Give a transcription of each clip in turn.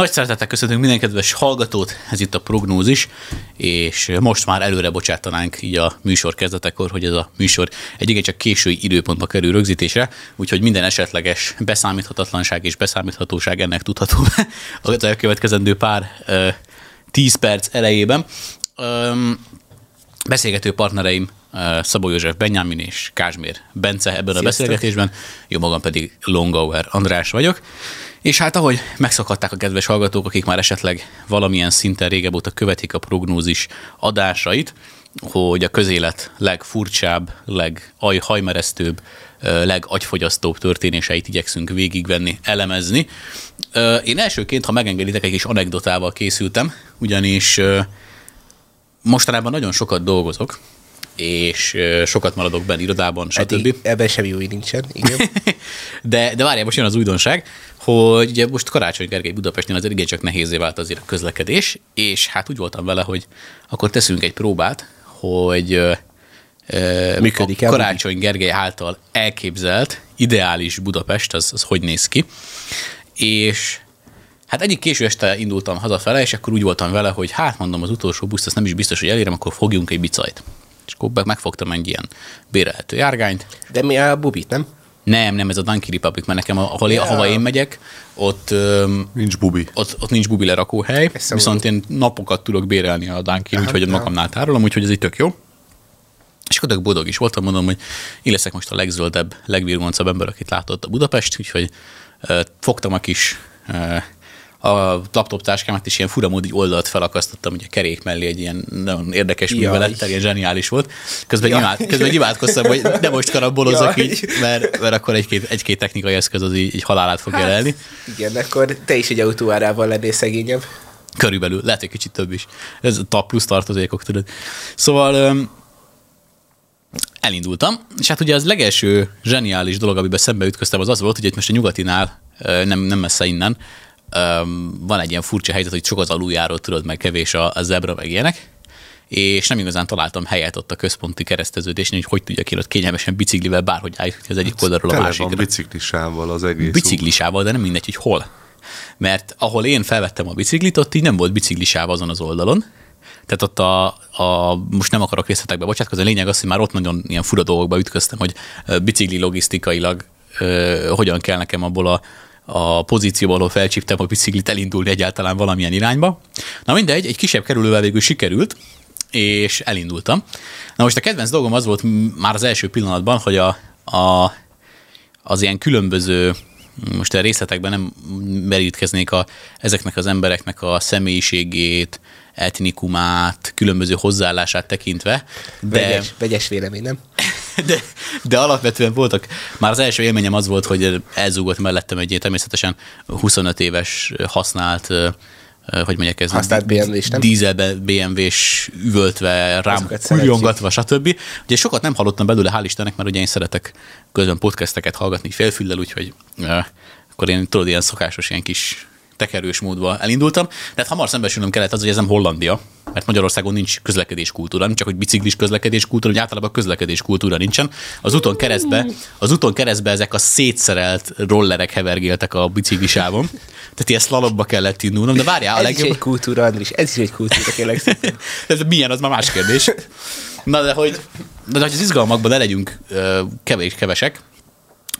Nagy szeretettel köszöntünk minden kedves hallgatót, ez itt a prognózis, és most már előre bocsátanánk így a műsor kezdetekor, hogy ez a műsor egy csak késői időpontba kerül rögzítésre, úgyhogy minden esetleges beszámíthatatlanság és beszámíthatóság ennek tudható az elkövetkezendő pár tíz perc elejében. Beszélgető partnereim Szabó József Benyámin és Kázsmér Bence ebben Sziasztok. a beszélgetésben, jó magam pedig Longauer András vagyok. És hát ahogy megszakadták a kedves hallgatók, akik már esetleg valamilyen szinten régebb óta követik a prognózis adásait, hogy a közélet legfurcsább, leghajmeresztőbb, legagyfogyasztóbb történéseit igyekszünk végigvenni, elemezni. Én elsőként, ha megengeditek, egy kis anekdotával készültem, ugyanis mostanában nagyon sokat dolgozok, és sokat maradok benne irodában, stb. Eddig ebben semmi új nincsen, igen. de, de várjál, most jön az újdonság, hogy ugye most Karácsony Gergely Budapestnél azért igen csak nehézé vált azért a közlekedés, és hát úgy voltam vele, hogy akkor teszünk egy próbát, hogy Működik a Karácsony Gergely által elképzelt ideális Budapest, az, az hogy néz ki. És hát egyik késő este indultam hazafele, és akkor úgy voltam vele, hogy hát mondom, az utolsó buszt, azt nem is biztos, hogy elérem, akkor fogjunk egy bicajt. És akkor megfogtam egy ilyen bérelhető járgányt. De mi a bubit, nem? Nem, nem, ez a Dunkin Republic, mert nekem, ahol, yeah. ahova én megyek, ott... Nincs bubi. Ott, ott nincs bubi lerakóhely, Ezt viszont én napokat tudok bérelni a Dunkin, úgyhogy magamnál tárolom, úgyhogy ez így tök jó. És akkor tök boldog is voltam, mondom, hogy én leszek most a legzöldebb, legvirgoncabb ember, akit látott a Budapest, úgyhogy uh, fogtam a kis uh, a laptop táskámat is ilyen furamódi oldalt felakasztottam ugye kerék mellé egy ilyen nagyon érdekes művelettel, ilyen zseniális volt. Közben, imád, közben imádkoztam, hogy ne most karabolozok így, mert, mert akkor egy-két, egy-két technikai eszköz az így, így halálát fog hát, jelelni. Igen, akkor te is egy autóárával lennél szegényebb. Körülbelül, lehet, hogy kicsit több is. Ez a tap plusz tartozékok, tudod. Szóval elindultam, és hát ugye az legelső zseniális dolog, amiben szembe ütköztem, az az volt, hogy itt most a nyugatinál, nem, nem messze innen, van egy ilyen furcsa helyzet, hogy sok az aluljáró, tudod, meg kevés a, a zebra, meg ilyenek, és nem igazán találtam helyet ott a központi kereszteződésnél, hogy hogy tudjak én ott kényelmesen biciklivel bárhogy álljak az egyik oldalról a másikra. van biciklisával az egész Biciklisával, de nem mindegy, hogy hol. Mert ahol én felvettem a biciklit, ott így nem volt biciklisáv azon az oldalon, tehát ott a, a, most nem akarok részletekbe bocsátkozni, a lényeg az, hogy már ott nagyon ilyen fura dolgokba ütköztem, hogy bicikli logisztikailag hogyan kell nekem abból a a pozícióból, ahol felcsíptem a biciklit elindulni egyáltalán valamilyen irányba. Na mindegy, egy kisebb kerülővel végül sikerült, és elindultam. Na most a kedvenc dolgom az volt már az első pillanatban, hogy a, a, az ilyen különböző most a részletekben nem merítkeznék a, ezeknek az embereknek a személyiségét, etnikumát, különböző hozzáállását tekintve. De, vegyes, vegyes vélemény, nem? De, de alapvetően voltak, már az első élményem az volt, hogy elzúgott mellettem egy természetesen 25 éves használt hogy mondják ez? Használt BMW-s, nem? Dízelbe BMW-s üvöltve, rám kurjongatva, stb. Ugye sokat nem hallottam belőle, hál' Istennek, mert ugye én szeretek közben podcasteket hallgatni félfüllel, úgyhogy akkor én tudod, ilyen szokásos, ilyen kis tekerős módba elindultam. De hát hamar szembesülnöm kellett az, hogy ez nem Hollandia, mert Magyarországon nincs közlekedés kultúra, nem csak hogy biciklis közlekedés kultúra, hogy általában közlekedés kultúra nincsen. Az úton keresztbe, az úton keresztbe ezek a szétszerelt rollerek hevergéltek a biciklisávon. Tehát ilyen szlalomba kellett indulnom, de várjál, a legjobb... Ez is egy kultúra, Andris, ez is egy kultúra, kérlek ez milyen, az már más kérdés. Na de hogy, de hogy az izgalmakban ne legyünk kevés, kevesek,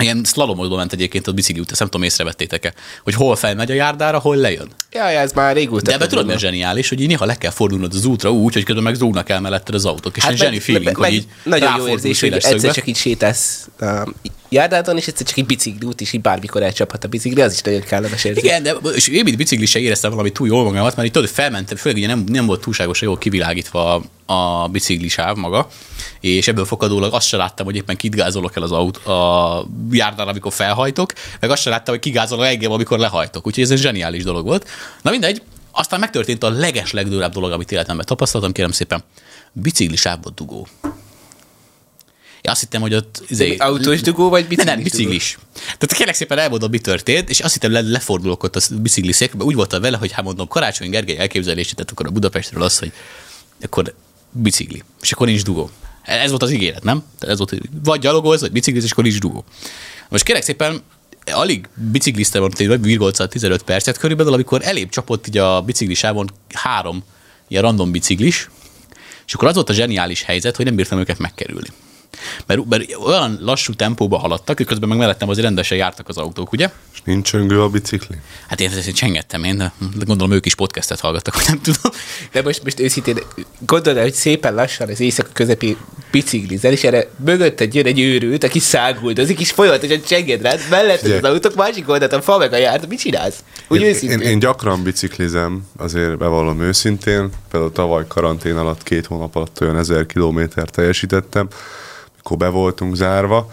Ilyen szlalomodban ment egyébként a bicikli út, ezt nem tudom, észrevettétek-e, hogy hol felmegy a járdára, hol lejön. Ja, ja ez már régóta. De ebben tudod, mi a zseniális, hogy így néha le kell fordulnod az útra úgy, hogy közben meg zúgnak el melletted az autók. És hát egy zseni feeling, meg, hogy így Nagyon jó érzés, hogy egyszer csak így sétálsz um, járdádon, és egyszer csak egy bicikli út, és így bármikor elcsaphat a bicikli, az is nagyon kellemes érzés. Igen, de és én, mint bicikli se éreztem valami túl jól magamat, mert így tudod, felmentem, főleg ugye nem, nem volt túlságosan jól kivilágítva a, a biciklisáv maga, és ebből fakadólag azt se láttam, hogy éppen kitgázolok el az aut, a járdán, amikor felhajtok, meg azt se láttam, hogy kigázolok engem, amikor lehajtok. Úgyhogy ez egy zseniális dolog volt. Na mindegy, aztán megtörtént a leges legdőrebb dolog, amit életemben tapasztaltam, kérem szépen. Biciklisávba dugó. Azt hittem, hogy ott... Izé, autós dugó, vagy biciklis? Nem, nem, biciklis. Tehát kérlek szépen elmondom, mi történt, és azt hittem, le, lefordulok ott a bicikliszékbe. Úgy voltam vele, hogy hát mondom, Karácsony Gergely elképzelését, tehát akkor a Budapestről az, hogy akkor bicikli, és akkor nincs dugó. Ez volt az ígéret, nem? Tehát ez volt, vagy gyalogolsz, vagy bicikliz, és akkor nincs dugó. Most kérek szépen, alig bicikliztem ott egy virgolca 15 percet körülbelül, amikor elébb csapott így a biciklisávon három ilyen random biciklis, és akkor az volt a zseniális helyzet, hogy nem bírtam őket megkerülni. Mert, mert olyan lassú tempóba haladtak, hogy közben meg mellettem azért rendesen jártak az autók, ugye? És nincs csöngő a bicikli? Hát én ezt csengettem én, de gondolom ők is podcastet hallgattak, hogy nem tudom. De most, most őszintén gondolod, hogy szépen lassan az éjszaka közepi biciklizel, és erre mögötted jön egy őrült, aki száguldozik, és folyamatosan csenged rád, mellett az autók, másik oldalt a fa meg a járt, mit csinálsz? Úgy én, őszintén. Én, én, gyakran biciklizem, azért bevallom őszintén, például tavaly karantén alatt, két hónap alatt olyan ezer kilométer teljesítettem, mikor be voltunk zárva.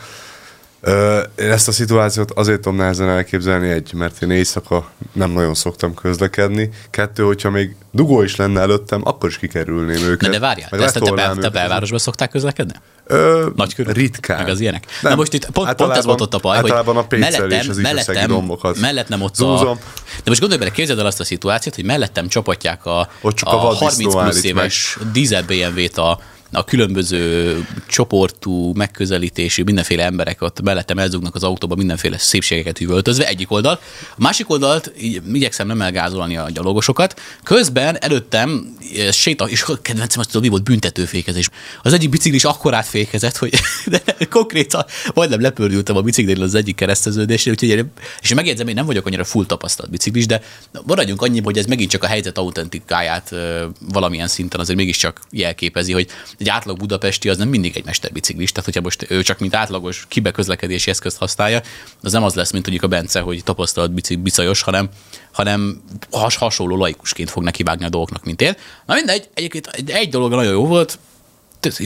Én ezt a szituációt azért tudom nehezen elképzelni, egy, mert én éjszaka nem nagyon szoktam közlekedni. Kettő, hogyha még dugó is lenne előttem, akkor is kikerülném őket. Na de várjál, ezt te, be, te belvárosban szokták közlekedni? Ö, Nagy körül? Ritkán. Meg az ilyenek? Nem, Na most itt pont, pont ez volt ott a baj, hogy a mellettem, az mellettem, dombokat mellettem ott Zúzom. a... De most gondolj bele, képzeld el azt a szituációt, hogy mellettem csapatják a, a, a 30 plusz éves dízel BMW-t a a különböző csoportú, megközelítésű, mindenféle emberek ott mellettem elzugnak az autóba mindenféle szépségeket üvöltözve, egyik oldal. A másik oldalt így, igyekszem nem elgázolni a gyalogosokat. Közben előttem eh, séta, és kedvencem azt tudom, mi volt büntetőfékezés. Az egyik biciklis akkor átfékezett, hogy de konkrétan majdnem lepördültem a bicikliről az egyik kereszteződésre, úgyhogy és megjegyzem, én nem vagyok annyira full tapasztalt biciklis, de maradjunk annyi, hogy ez megint csak a helyzet autentikáját eh, valamilyen szinten azért mégiscsak jelképezi, hogy egy átlag budapesti az nem mindig egy mesterbiciklis, tehát hogyha most ő csak mint átlagos kibeközlekedési eszközt használja, az nem az lesz, mint mondjuk a Bence, hogy tapasztalt bicik, bicajos, hanem, hanem has, hasonló laikusként fog nekivágni a dolgoknak, mint én. Na mindegy, egyébként egy, egy dolog nagyon jó volt,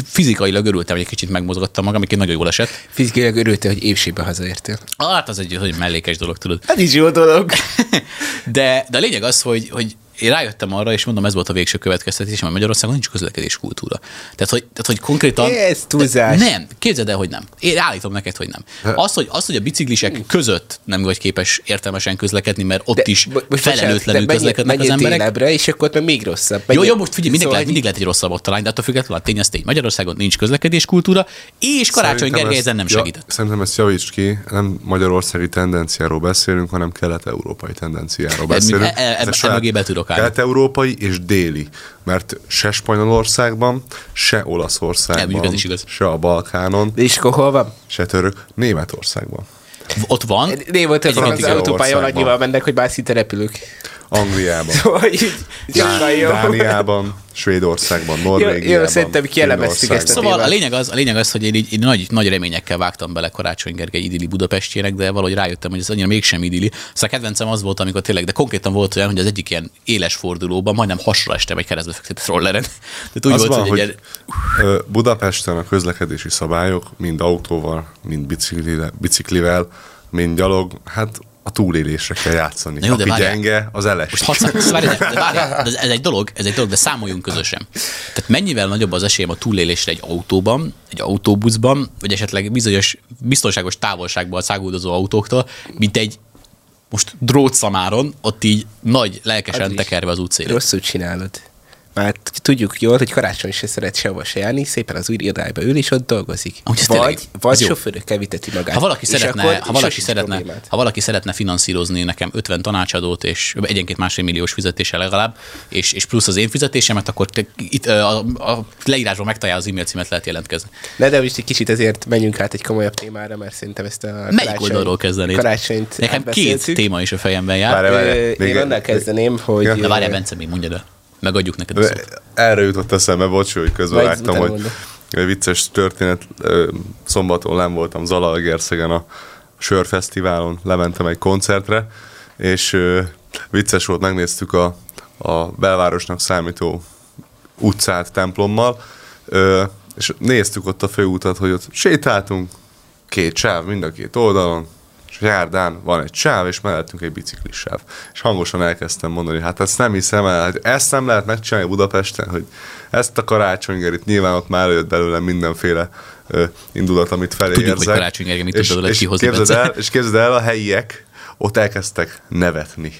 fizikailag örültem, hogy egy kicsit megmozgattam magam, egy nagyon jól esett. Fizikailag örültél, hogy évségbe hazaértél. Hát az egy, hogy mellékes dolog, tudod. Hát is jó dolog. de, de a lényeg az, hogy, hogy én rájöttem arra, és mondom, ez volt a végső következtetés, hogy Magyarországon nincs közlekedés kultúra. Tehát, hogy, tehát, hogy konkrétan... Ez túlzás. Nem, képzeld el, hogy nem. Én állítom neked, hogy nem. Az, hogy, az, hogy a biciklisek között nem vagy képes értelmesen közlekedni, mert ott de, is most felelőtlenül de közlekednek az emberek. Délebre, és akkor meg még rosszabb. Menjél, jó, jó, most figyelj, mindig, szóval lehet, mindig lehet egy rosszabb találni, de attól függetlenül a tény, az tény. Magyarországon nincs közlekedés kultúra, és Karácsony Gergely ezen nem segített. Ja, szerintem ezt javíts ki, nem magyarországi tendenciáról beszélünk, hanem kelet-európai tendenciáról beszélünk. E, e, e, e, tudok Kelet-európai és déli, mert se Spanyolországban, se Olaszországban, ez is igaz. se a Balkánon, és akkor hol van? se török, Németországban. Ott van. Németországban az autópályon annyival mennek, hogy már szinte repülők. Angliában. Szóval így, Dániában, Svédországban, Norvégiában. Jó, jó szerintem kielemeztük ezt a Szóval a lényeg, az, a lényeg az, hogy én így, így nagy, nagy reményekkel vágtam bele Karácsony Gergely idilli Budapestjének, de valahogy rájöttem, hogy ez annyira mégsem idilli. Szóval a kedvencem az volt, amikor tényleg, de konkrétan volt olyan, hogy az egyik ilyen éles fordulóban majdnem hasra estem egy keresztbe fektetett rolleren. Tehát úgy az volt, van, hogy, hogy ilyen... Budapesten a közlekedési szabályok mind autóval, mind biciklivel, biciklivel mind gyalog, hát a túlélésre kell játszani. Na jó, Aki várjál. gyenge, az eles. Most de, várjál, de ez egy dolog, ez egy dolog, de számoljunk közösen. Tehát mennyivel nagyobb az esélyem a túlélésre egy autóban, egy autóbuszban, vagy esetleg bizonyos biztonságos távolságban száguldozó autóktól, mint egy most drótszamáron, ott így nagy lelkesen tekerve az útszélét. Rosszul csinálod. Mert tudjuk jól, hogy karácsony se szeret sehova se járni, szépen az új irodájába ül, és ott dolgozik. Amúgy vagy tényleg, vagy sofőrökkel viteti magát. Ha valaki, szeretne, akkor, ha, valaki szeretne, ha valaki szeretne finanszírozni nekem 50 tanácsadót, és egyenként másfél milliós fizetése legalább, és, és plusz az én fizetésemet, akkor te, itt a, a leírásban megtalálja az e-mail címet, lehet jelentkezni. Ne, de most egy kicsit ezért menjünk át egy komolyabb témára, mert szerintem ezt a Melyik oldalról kezdenéd? Karácsonyt Nekem két téma is a fejemben jár. Várj, várj, én annál kezdeném, hogy... Na várjál, Bence, még mondjad el. Megadjuk neked a szót. Erre jutott eszembe, bocs, hogy közben láttam, hogy mondom. vicces történet. Szombaton nem voltam Zalaegerszegen a Sörfesztiválon, lementem egy koncertre, és vicces volt, megnéztük a, a belvárosnak számító utcát templommal, és néztük ott a főútat, hogy ott sétáltunk, két sáv mind a két oldalon, járdán van egy sáv, és mellettünk egy biciklis sáv. És hangosan elkezdtem mondani, hát ezt nem hiszem el, hát ezt nem lehet megcsinálni Budapesten, hogy ezt a karácsonygerit nyilván ott már előtt belőle mindenféle ö, indulat, amit felé Tudjuk, érzek. hogy karácsonygerget mit és, tud és, képzeld el, és képzeld el, a helyiek ott elkezdtek nevetni.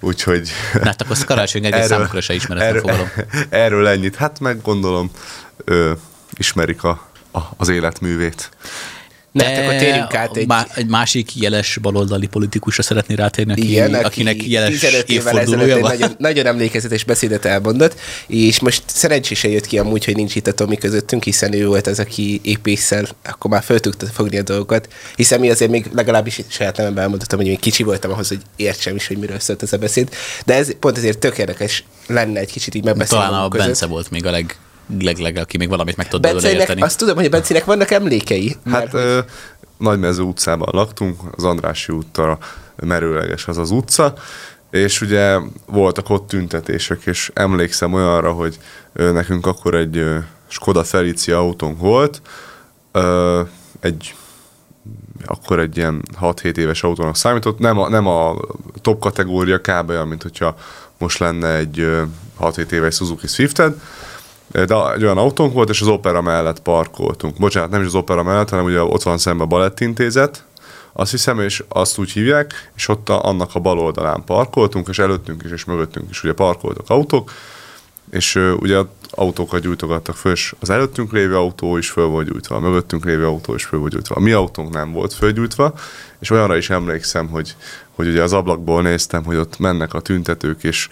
Úgyhogy... Hát akkor karácsony Gergely számukra se ismeretlen erről, fogalom. Erről ennyit. Hát meg gondolom ö, ismerik a, a, az életművét. Hát akkor térjünk át egy... Má, egy másik jeles baloldali politikusra szeretné rátérni, aki, Igen, aki akinek jeles évfordulója van. Nagyon, nagyon emlékezetes beszédet elmondott, és most szerencsésen jött ki amúgy, hogy nincs itt a Tomi közöttünk, hiszen ő volt az, aki épésszel akkor már föl tudta fogni a dolgokat, hiszen mi azért még legalábbis saját nememben elmondhatom, hogy még kicsi voltam ahhoz, hogy értsem is, hogy miről szólt ez a beszéd, de ez pont ezért tök érdekes lenne egy kicsit így megbeszélni. Talán a között. Bence volt még a leg leg, aki még valamit meg tud belőle érteni. Azt tudom, hogy a Bencinek vannak emlékei. Hát ö, Nagymező utcában laktunk, az Andrási úttal merőleges az az utca, és ugye voltak ott tüntetések, és emlékszem olyanra, hogy nekünk akkor egy Skoda Felicia autónk volt, egy akkor egy ilyen 6-7 éves autónak számított, nem a, nem a top kategória, kb. olyan, mint hogyha most lenne egy 6-7 éves Suzuki Swifted, de egy olyan autónk volt, és az opera mellett parkoltunk. Bocsánat, nem is az opera mellett, hanem ugye ott van szemben a balettintézet, azt hiszem, és azt úgy hívják, és ott a, annak a bal oldalán parkoltunk, és előttünk is, és mögöttünk is ugye parkoltak autók, és uh, ugye autókat gyújtogattak föl, és az előttünk lévő autó is föl volt gyújtva, a mögöttünk lévő autó is föl volt gyújtva. A mi autónk nem volt fölgyújtva, és olyanra is emlékszem, hogy, hogy ugye az ablakból néztem, hogy ott mennek a tüntetők, és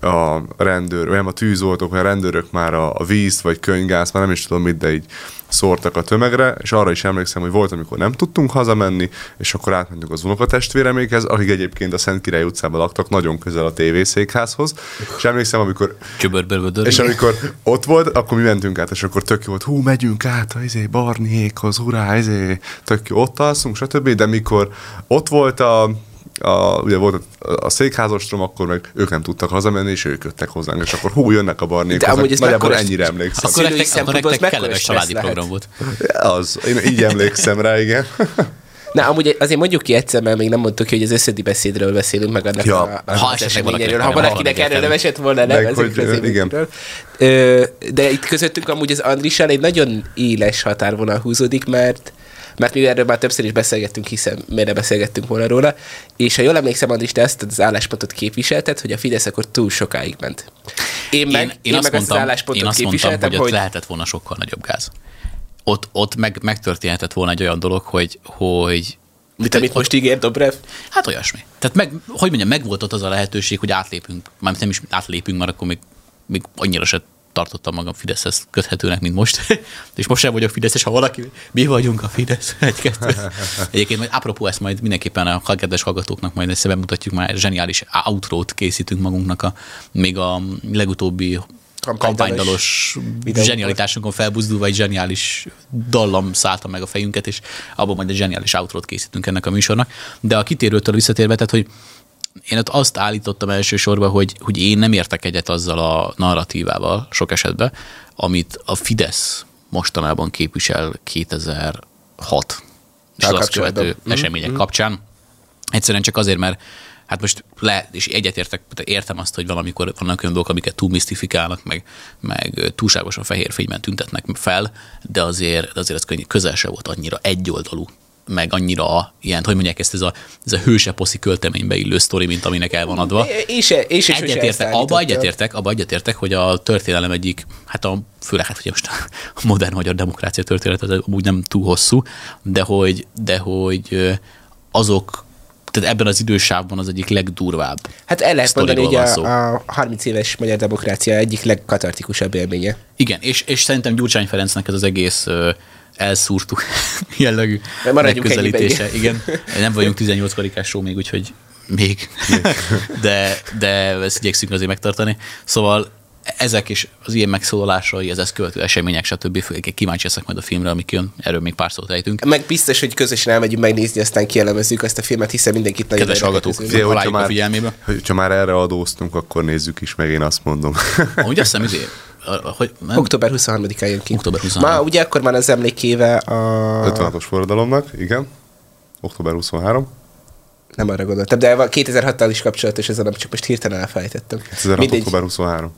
a rendőr, nem a tűzoltók, vagy a rendőrök már a, a víz vagy könygáz, már nem is tudom mit, de így szórtak a tömegre, és arra is emlékszem, hogy volt, amikor nem tudtunk hazamenni, és akkor átmentünk az unokatestvéremékhez, akik egyébként a Szent Király utcában laktak, nagyon közel a tévészékházhoz, és emlékszem, amikor és amikor ott volt, akkor mi mentünk át, és akkor tök jó volt, hú, megyünk át a izé, Barniékhoz, hurrá, izé, tök jó, ott alszunk, stb. De mikor ott volt a a, ugye volt a székházostrom, akkor meg ők nem tudtak hazamenni, és ők jöttek hozzánk, és akkor hú, jönnek a barnék, De amúgy ez nagyjából ennyire emlékszem. Akkor nektek, akkor nektek kellemes családi program volt. Az, én így emlékszem rá, igen. Na, amúgy azért mondjuk ki egyszer, mert még nem mondtuk ki, hogy az összedi beszédről beszélünk, meg annak ja. a, a ha esetleg valaki, ha valakinek erről nem esett volna, nem, meg, hogy, igen. De itt közöttünk amúgy az Andrissal egy nagyon éles határvonal húzódik, mert mert mi erről már többször is beszélgettünk, hiszen miért beszélgettünk volna róla, és ha jól emlékszem, Andris, te ezt az álláspontot képviselted, hogy a Fidesz akkor túl sokáig ment. Én meg, én, én, én azt meg mondtam, azt az álláspontot én azt mondtam, hogy, hogy lehetett volna sokkal nagyobb gáz. Ott, ott meg, megtörténhetett volna egy olyan dolog, hogy, hogy Mit, amit most ígér Dobrev? Hát olyasmi. Tehát meg, hogy mondjam, meg volt ott az a lehetőség, hogy átlépünk, már nem is átlépünk, mert akkor még, még annyira se tartottam magam Fideszhez köthetőnek, mint most. és most sem vagyok Fideszes, ha valaki, mi vagyunk a Fidesz. egy Egyébként majd apropó ezt majd mindenképpen a kedves hallgatóknak majd ezt bemutatjuk, már zseniális outrót készítünk magunknak a, még a legutóbbi kampánydalos zsenialitásunkon felbuzdulva egy zseniális dallam szállta meg a fejünket, és abban majd egy zseniális outrót készítünk ennek a műsornak. De a kitérőtől visszatérve, tehát, hogy én ott azt állítottam elsősorban, hogy, hogy én nem értek egyet azzal a narratívával sok esetben, amit a Fidesz mostanában képvisel 2006 és az azt követő mm-hmm. események mm-hmm. kapcsán. Egyszerűen csak azért, mert hát most le, és egyetértek, értem azt, hogy valamikor vannak olyan dolgok, amiket túl misztifikálnak, meg, meg túlságosan fehér fényben tüntetnek fel, de azért, azért ez közel se volt annyira egyoldalú meg annyira ilyen, hogy mondják ezt, ez a, ez a hőse poszi költeménybe illő sztori, mint aminek el van adva. És, és, és egyetértek, abba egyetértek, abba egyetértek, hogy a történelem egyik, hát a, főleg hát ugye most a modern magyar demokrácia történet az úgy nem túl hosszú, de hogy, de hogy azok tehát ebben az idősávban az egyik legdurvább. Hát el lehet mondani, hogy a, a 30 éves magyar demokrácia egyik legkatartikusabb élménye. Igen, és, és szerintem Gyurcsány Ferencnek ez az egész elszúrtuk jellegű megközelítése. Igen, nem vagyunk 18 karikás show még, úgyhogy még. de, de ezt igyekszünk azért megtartani. Szóval ezek is az ilyen megszólalásai, az ezt követő események, stb. Kíváncsi leszek majd a filmre, amik jön, erről még pár szót ejtünk. Meg biztos, hogy közösen elmegyünk megnézni, aztán kielemezzük ezt a filmet, hiszen mindenkit nagyon Kedves hallgatók, hogyha már, a figyelmébe. Hogyha már erre adóztunk, akkor nézzük is meg, én azt mondom. Úgy azt hiszem, izé, hogy, nem? Október 23-án jön ki. Október 23. Már ugye akkor már az emlékéve a... 56-os forradalomnak, igen. Október 23. Nem arra gondoltam, de 2006-tal is kapcsolatos, ez nem csak most hirtelen elfelejtettem. 2006. Mindegy. október 23.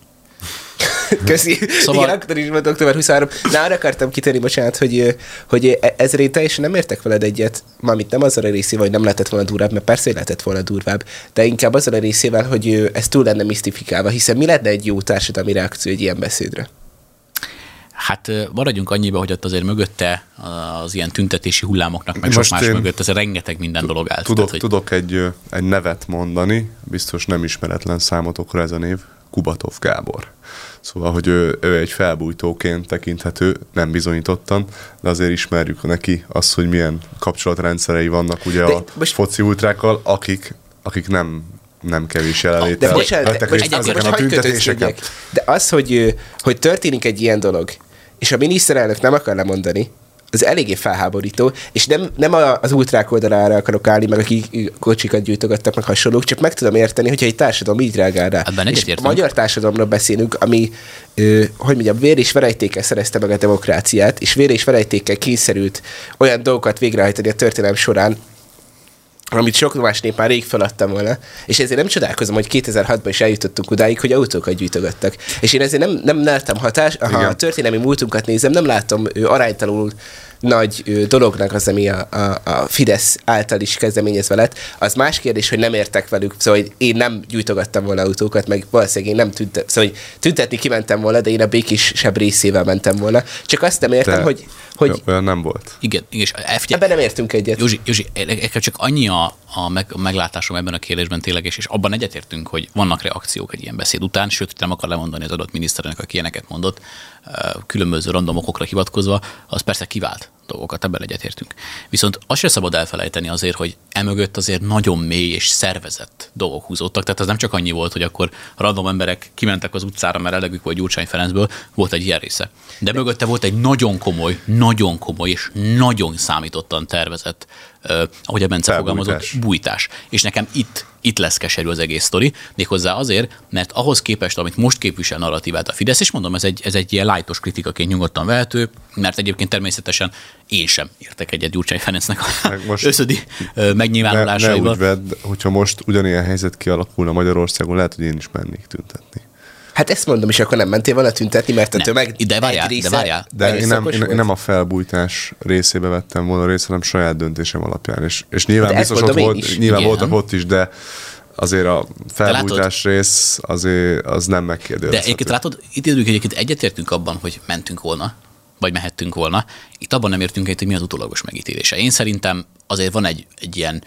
Köszi. Szóval... Igen, akkor is volt október 23. Na, arra akartam kitérni, bocsánat, hogy, hogy ezért teljesen nem értek veled egyet, mármint nem azzal a részével, hogy nem lehetett volna durvább, mert persze lehetett volna durvább, de inkább azzal a részével, hogy ez túl lenne misztifikálva, hiszen mi lenne egy jó társadalmi reakció egy ilyen beszédre? Hát maradjunk annyiba, hogy ott azért mögötte az ilyen tüntetési hullámoknak, meg sok más mögött, ez rengeteg minden dolog állt. Tudok, tehát, hogy... tudok egy, egy nevet mondani, biztos nem ismeretlen számotokra ez a név, Kubatov Gábor. Szóval, hogy ő, ő egy felbújtóként tekinthető, nem bizonyítottan, de azért ismerjük neki azt, hogy milyen kapcsolatrendszerei vannak ugye de a most... foci ultrákkal, akik, akik nem nem kevés jelenléttel. De bocsánat, de, most, most a tüntetéseken. De az, hogy, hogy történik egy ilyen dolog, és a miniszterelnök nem akar lemondani, az eléggé felháborító, és nem, nem az ultrák oldalára akarok állni, meg akik kocsikat gyújtogattak, meg hasonlók, csak meg tudom érteni, hogyha egy társadalom így reagál rá. Ebben és a magyar társadalomról beszélünk, ami, ö, hogy mondjam, vér és verejtékkel szerezte meg a demokráciát, és vér és verejtékkel kényszerült olyan dolgokat végrehajtani a történelem során, amit sok más nép már rég feladtam volna, és ezért nem csodálkozom, hogy 2006-ban is eljutottunk odáig, hogy autókat gyűjtögettek. És én ezért nem, nem láttam hatás, ha a történelmi múltunkat nézem, nem látom ő, aránytalanul nagy dolognak az, ami a, a, a Fidesz által is kezdeményezve lett. Az más kérdés, hogy nem értek velük, szóval hogy én nem gyújtogattam volna autókat, meg valószínűleg én nem tüntet, szóval hogy tüntetni kimentem volna, de én a békésebb részével mentem volna. Csak azt nem értem, de hogy hogy... Olyan nem volt. Igen, és F- ebben nem értünk egyet. Józsi, Józsi csak annyi a, a, meg, a meglátásom ebben a kérdésben tényleg, és, és abban egyetértünk, hogy vannak reakciók egy ilyen beszéd után, sőt, nem akar lemondani az adott miniszternek, aki ilyeneket mondott, különböző random okokra hivatkozva, az persze kivált dolgokat, ebben egyetértünk. Viszont azt sem szabad elfelejteni azért, hogy emögött azért nagyon mély és szervezett dolgok húzódtak. Tehát az nem csak annyi volt, hogy akkor random emberek kimentek az utcára, mert elegük volt Gyurcsány Ferencből, volt egy ilyen része. De mögötte volt egy nagyon komoly, nagyon komoly és nagyon számítottan tervezett ahogy a Bence fogalmazott, bújtás. És nekem itt, itt lesz keserű az egész sztori, méghozzá azért, mert ahhoz képest, amit most képvisel narratívát a Fidesz, és mondom, ez egy, ez egy ilyen lájtos kritikaként nyugodtan vehető, mert egyébként természetesen én sem értek egyet Gyurcsány Ferencnek a Meg most összödi megnyilvánulásaival. Ne, ne úgy vedd, hogyha most ugyanilyen helyzet kialakulna Magyarországon, lehet, hogy én is mennék tüntetni. Hát ezt mondom, és akkor nem mentél volna tüntetni, mert a nem. tömeg de várjál, része de várjál. De én nem, én, én, nem a felbújtás részébe vettem volna részt, hanem saját döntésem alapján. És, és nyilván biztos ott volt, nyilván Igen. voltak ott is, de azért a felbújtás rész azért az nem megkérdőjelezhető. De egyébként látod, itt egyébként egyetértünk abban, hogy mentünk volna, vagy mehettünk volna. Itt abban nem értünk egyet, hogy mi az utólagos megítélése. Én szerintem azért van egy, egy ilyen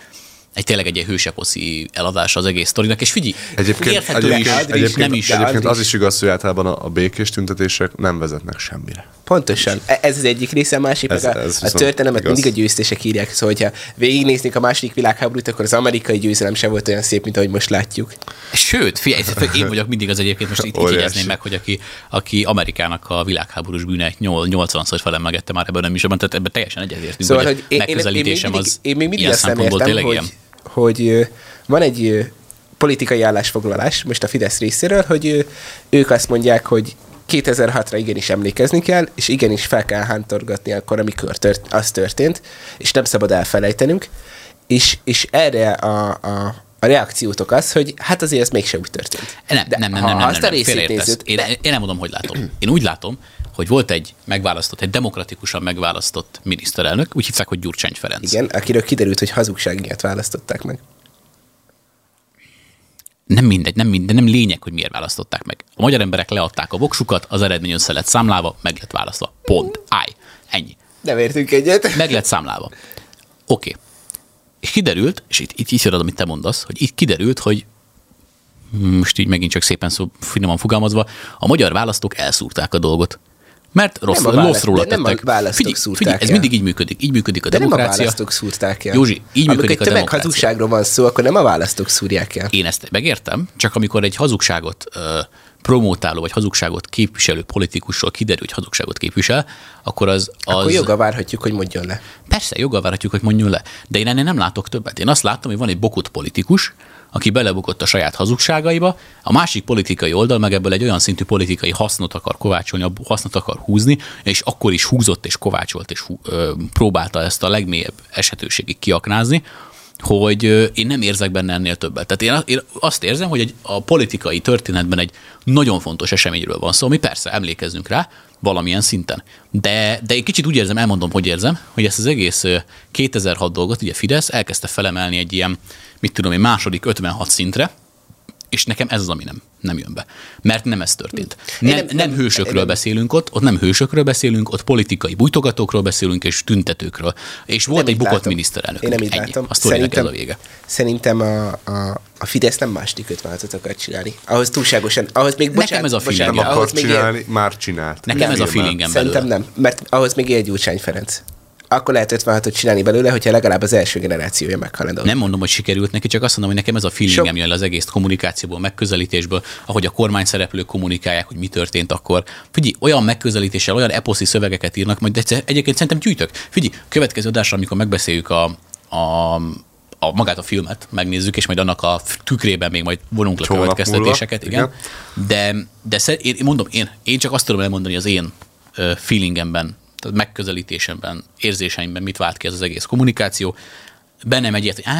egy tényleg egy hőseposzi eladása az egész sztorinak, és figyelj, egyébként, érthető egyébként, is, egyébként, nem is. Egyébként az is igaz, hogy általában a, a békés tüntetések nem vezetnek semmire. Pontosan. E- ez az egyik része, a másik, ez, meg a, ez a történelmet igaz. mindig a győztesek írják, szóval hogyha végignéznék a második világháborút, akkor az amerikai győzelem sem volt olyan szép, mint ahogy most látjuk. Sőt, figyelj, én vagyok mindig az egyébként, most itt így meg, hogy aki, aki Amerikának a világháborús bűne 80-szor felemlegette már ebben nem is, tehát ebben teljesen egyetértünk, szóval, hogy, hogy megközelítésem én, én, az én még mindig ilyen szempontból tényleg hogy, ilyen hogy van egy politikai állásfoglalás most a Fidesz részéről, hogy ők azt mondják, hogy 2006-ra igenis emlékezni kell, és igenis fel kell hántorgatni akkor, amikor tört, az történt, és nem szabad elfelejtenünk. És, és erre a, a, a reakciótok az, hogy hát azért ez mégsem úgy történt. Nem, De nem, nem, nem, nem, nem, nem, nem nézőt, én, de... én nem mondom, hogy látom. Én úgy látom, hogy volt egy megválasztott, egy demokratikusan megválasztott miniszterelnök, úgy hívták, hogy Gyurcsány Ferenc. Igen, akiről kiderült, hogy hazugság miatt választották meg. Nem mindegy, nem mindegy, nem lényeg, hogy miért választották meg. A magyar emberek leadták a voksukat, az eredmény össze lett számlálva, meg lett választva. Pont. Állj. Ennyi. Nem értünk egyet. Meg lett számlálva. Oké. Okay. És kiderült, és itt, itt is amit te mondasz, hogy itt kiderült, hogy most így megint csak szépen szó, finoman fogalmazva, a magyar választók elszúrták a dolgot. Mert rossz, nem rossz róla tettek. Nem a választók figyelj, figyelj, ez mindig így működik. Így működik a de demokrácia. nem a választók szúrták el. Józsi, így amikor működik egy a demokrácia. hazugságról van szó, akkor nem a választók szúrják el. Én ezt megértem, csak amikor egy hazugságot uh, promótáló vagy hazugságot képviselő politikusról kiderül, hogy hazugságot képvisel, akkor az... az... Akkor joga várhatjuk, hogy mondjon le. Persze, joga várhatjuk, hogy mondjon le. De én ennél nem látok többet. Én azt látom, hogy van egy bokut politikus, aki belebukott a saját hazugságaiba, a másik politikai oldal meg ebből egy olyan szintű politikai hasznot akar kovácsolni, hasznot akar húzni, és akkor is húzott és kovácsolt és hú, ö, próbálta ezt a legmélyebb esetőségig kiaknázni, hogy én nem érzek benne ennél többet. Tehát én, azt érzem, hogy egy, a politikai történetben egy nagyon fontos eseményről van szó, ami persze emlékezzünk rá, valamilyen szinten. De, de egy kicsit úgy érzem, elmondom, hogy érzem, hogy ezt az egész 2006 dolgot, ugye Fidesz elkezdte felemelni egy ilyen, mit tudom én, második 56 szintre, És nekem ez az, ami nem, nem jön be. Mert nem ez történt. Nem, nem, nem hősökről nem. beszélünk ott, ott nem hősökről beszélünk, ott politikai bújtogatókról beszélünk, és tüntetőkről. És volt egy bukott látom. miniszterelnök. Én nem így Ennyi. látom. A szerintem, ez a vége. Szerintem a, a, a Fidesz nem második ötvállatot akar csinálni. Ahhoz túlságosan, ahhoz még, bocsánat, Nekem ez a feeling. Nem akar csinálni, él... már csinált. Nekem nem ez a feelingem belőle. Szerintem nem, mert ahhoz még él Gyurcsány Ferenc akkor lehet 56-ot csinálni belőle, hogyha legalább az első generációja meghalad. Nem mondom, hogy sikerült neki, csak azt mondom, hogy nekem ez a feelingem jön az egész kommunikációból, megközelítésből, ahogy a kormány szereplők kommunikálják, hogy mi történt akkor. Figyelj, olyan megközelítéssel, olyan eposzi szövegeket írnak, majd de egyébként szerintem gyűjtök. Figyelj, következő adásra, amikor megbeszéljük a, a a, magát a filmet megnézzük, és majd annak a tükrében még majd vonunk le következtetéseket, igen. igen. De, de szer, én, mondom, én, én csak azt tudom elmondani az én feelingemben tehát megközelítésemben, érzéseimben mit vált ki ez az egész kommunikáció. Bennem egy ilyet, hogy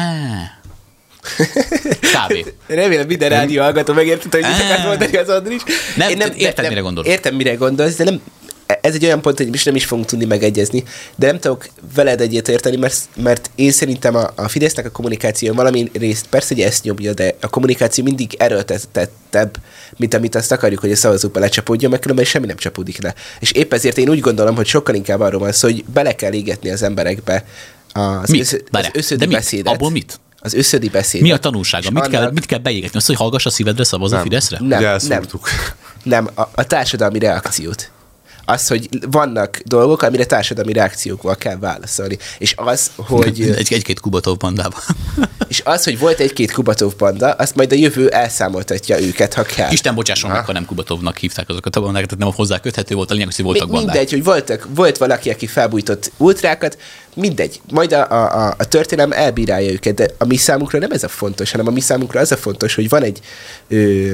Kb. Remélem minden rádió hallgató megértette, hogy mit akart mondani az Andris. Nem, Én nem, értem, mire gondolok. Értem, mire gondolsz, de nem, ez egy olyan pont, hogy is nem is fogunk tudni megegyezni, de nem tudok veled egyet érteni, mert, mert én szerintem a, a Fidesznek a kommunikáció valami részt persze, hogy ezt nyomja, de a kommunikáció mindig erőltetettebb, mint amit azt akarjuk, hogy a szavazókba lecsapódjon, meg különben semmi nem csapódik le. És épp ezért én úgy gondolom, hogy sokkal inkább arról van szó, hogy bele kell égetni az emberekbe az, mit? Össz, az összödi mit? beszédet. Abból mit? az összödi beszéd. Mi a tanulsága? Mit, annak... kell, mit kell beégetni? Azt, hogy hallgass a szívedre, szavaz nem. a Fideszre? Nem, nem, nem a, a társadalmi reakciót az, hogy vannak dolgok, amire társadalmi reakciókkal kell válaszolni. És az, hogy... Egy, egy-két Kubatov bandában. és az, hogy volt egy-két Kubatov banda, azt majd a jövő elszámoltatja őket, ha kell. Isten bocsásson meg, ha nem Kubatovnak hívták azokat a bandákat, tehát nem hozzá köthető volt, a lényeg, hogy voltak bandák. Mindegy, hogy voltak, volt valaki, aki felbújtott ultrákat, mindegy. Majd a, a, a történelem elbírálja őket, de a mi számunkra nem ez a fontos, hanem a mi számunkra az a fontos, hogy van egy ö,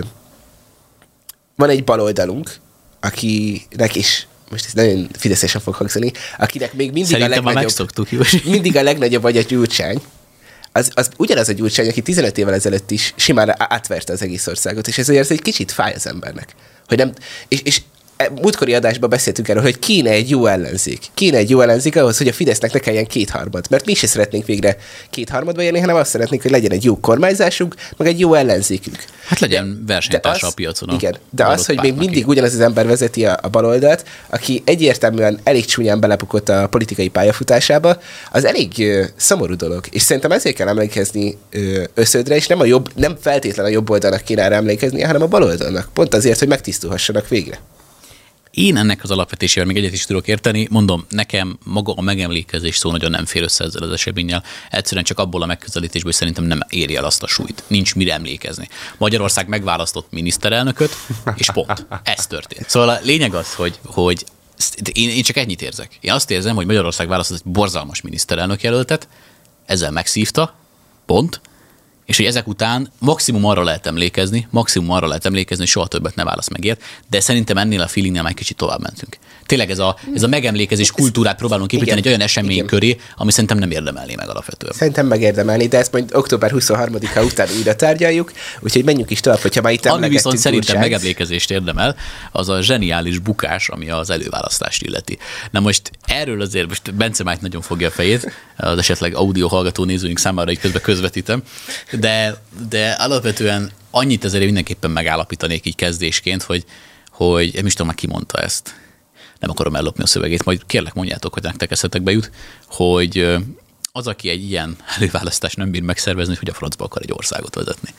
van egy baloldalunk, akinek is most ez nagyon fideszesen fog hangzani, akinek még mindig Szerintem a legnagyobb, mindig a legnagyobb vagy a gyurcsány, az, az ugyanaz a gyurcsány, aki 15 évvel ezelőtt is simán átverte az egész országot, és ezért egy kicsit fáj az embernek. Hogy nem, és, és múltkori adásban beszéltünk erről, hogy kéne egy jó ellenzék. Kéne egy jó ellenzék ahhoz, hogy a Fidesznek ne kelljen kétharmad. Mert mi se szeretnénk végre kétharmadba jönni, hanem azt szeretnénk, hogy legyen egy jó kormányzásunk, meg egy jó ellenzékünk. Hát legyen versenytársa a piacon. A igen, de az, hogy még mindig ugyanaz az ember vezeti a, a baloldalt, aki egyértelműen elég csúnyán belebukott a politikai pályafutásába, az elég ö, szomorú dolog. És szerintem ezért kell emlékezni ö, összödre, és nem, a jobb, nem feltétlen a jobb oldalnak kéne erre emlékezni, hanem a baloldalnak. Pont azért, hogy megtisztulhassanak végre. Én ennek az alapvetésével még egyet is tudok érteni. Mondom, nekem maga a megemlékezés szó nagyon nem fér össze ezzel az eseményel. Egyszerűen csak abból a megközelítésből szerintem nem éri el azt a súlyt. Nincs mire emlékezni. Magyarország megválasztott miniszterelnököt, és pont. Ez történt. Szóval a lényeg az, hogy, hogy én, én csak ennyit érzek. Én azt érzem, hogy Magyarország választott egy borzalmas miniszterelnök jelöltet, ezzel megszívta, pont, és hogy ezek után maximum arra lehet emlékezni, maximum arra lehet emlékezni, hogy soha többet ne válasz megért, de szerintem ennél a feelingnél már kicsit tovább mentünk. Tényleg ez a, ez a megemlékezés kultúrát próbálunk építeni igen, egy olyan esemény igen. köré, ami szerintem nem érdemelni meg alapvetően. Szerintem megérdemelni, de ezt majd október 23-a után újra tárgyaljuk, úgyhogy menjünk is tovább, hogyha már itt Ami viszont szerintem úrság. megemlékezést érdemel, az a zseniális bukás, ami az előválasztást illeti. Na most erről azért most Bence Májt nagyon fogja a fejét, az esetleg audio hallgató nézőink számára egy közben közvetítem, de, de alapvetően annyit azért mindenképpen megállapítanék így kezdésként, hogy, hogy nem is tudom, már ki mondta ezt. Nem akarom ellopni a szövegét, majd kérlek mondjátok, hogy nektek eszetekbe jut, hogy az, aki egy ilyen előválasztást nem bír megszervezni, hogy a francba akar egy országot vezetni.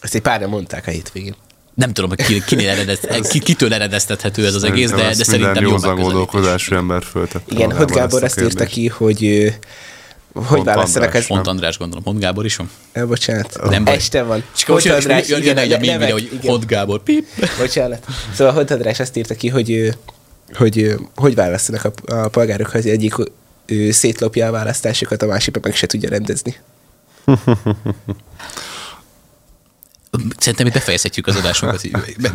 Ezt egy párra mondták a hétvégén. Nem tudom, hogy ki, kinél eredez, ki, kitől eredeztethető ez az egész, de, de szerintem jó gondolkodású ember föltette. Igen, hogy Gábor azt írta ki, hogy hogy választanak ez? Pont András gondolom, Pont Gábor is van? Ja, bocsánat. Nem este van. Csak Pont András, jön, egy a mém hogy Pont Gábor, pip. Bocsánat. Szóval Pont András azt írta ki, hogy hogy hogy választanak a, a polgárok, ha az egyik ő szétlopja a választásokat, a másik meg se tudja rendezni. Szerintem itt befejezhetjük az adásunkat,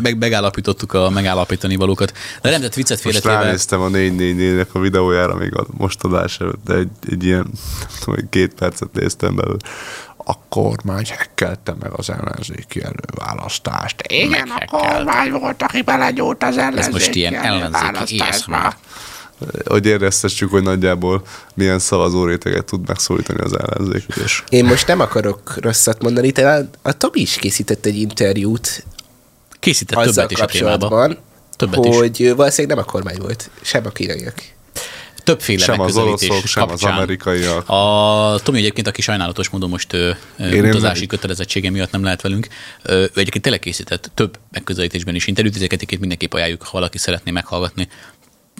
meg, megállapítottuk a megállapítani valókat. De nem, tehát viccet félretéve... Most ránéztem a 444-nek a videójára még a most adás előtt, de egy, egy ilyen, tudom, két percet néztem belőle. A kormány hekkelte meg az ellenzéki előválasztást. Igen, a kormány volt, aki belegyújt az ellenzéki Ez most ilyen ellenzéki hogy éreztessük, hogy nagyjából milyen szavazó réteget tud megszólítani az ellenzék. Én most nem akarok rosszat mondani, de a, a Tobi is készített egy interjút Készített többet is a témában. Többet hogy is. valószínűleg nem a kormány volt, sem a kínaiak többféle sem az oroszok, sem kapcsán. az amerikaiak. A Tomi egyébként, aki sajnálatos módon most ö, utazási kötelezettsége miatt nem lehet velünk, ö, ő egyébként tényleg készített több megközelítésben is interjút, ezeket mindenképp ajánljuk, ha valaki szeretné meghallgatni.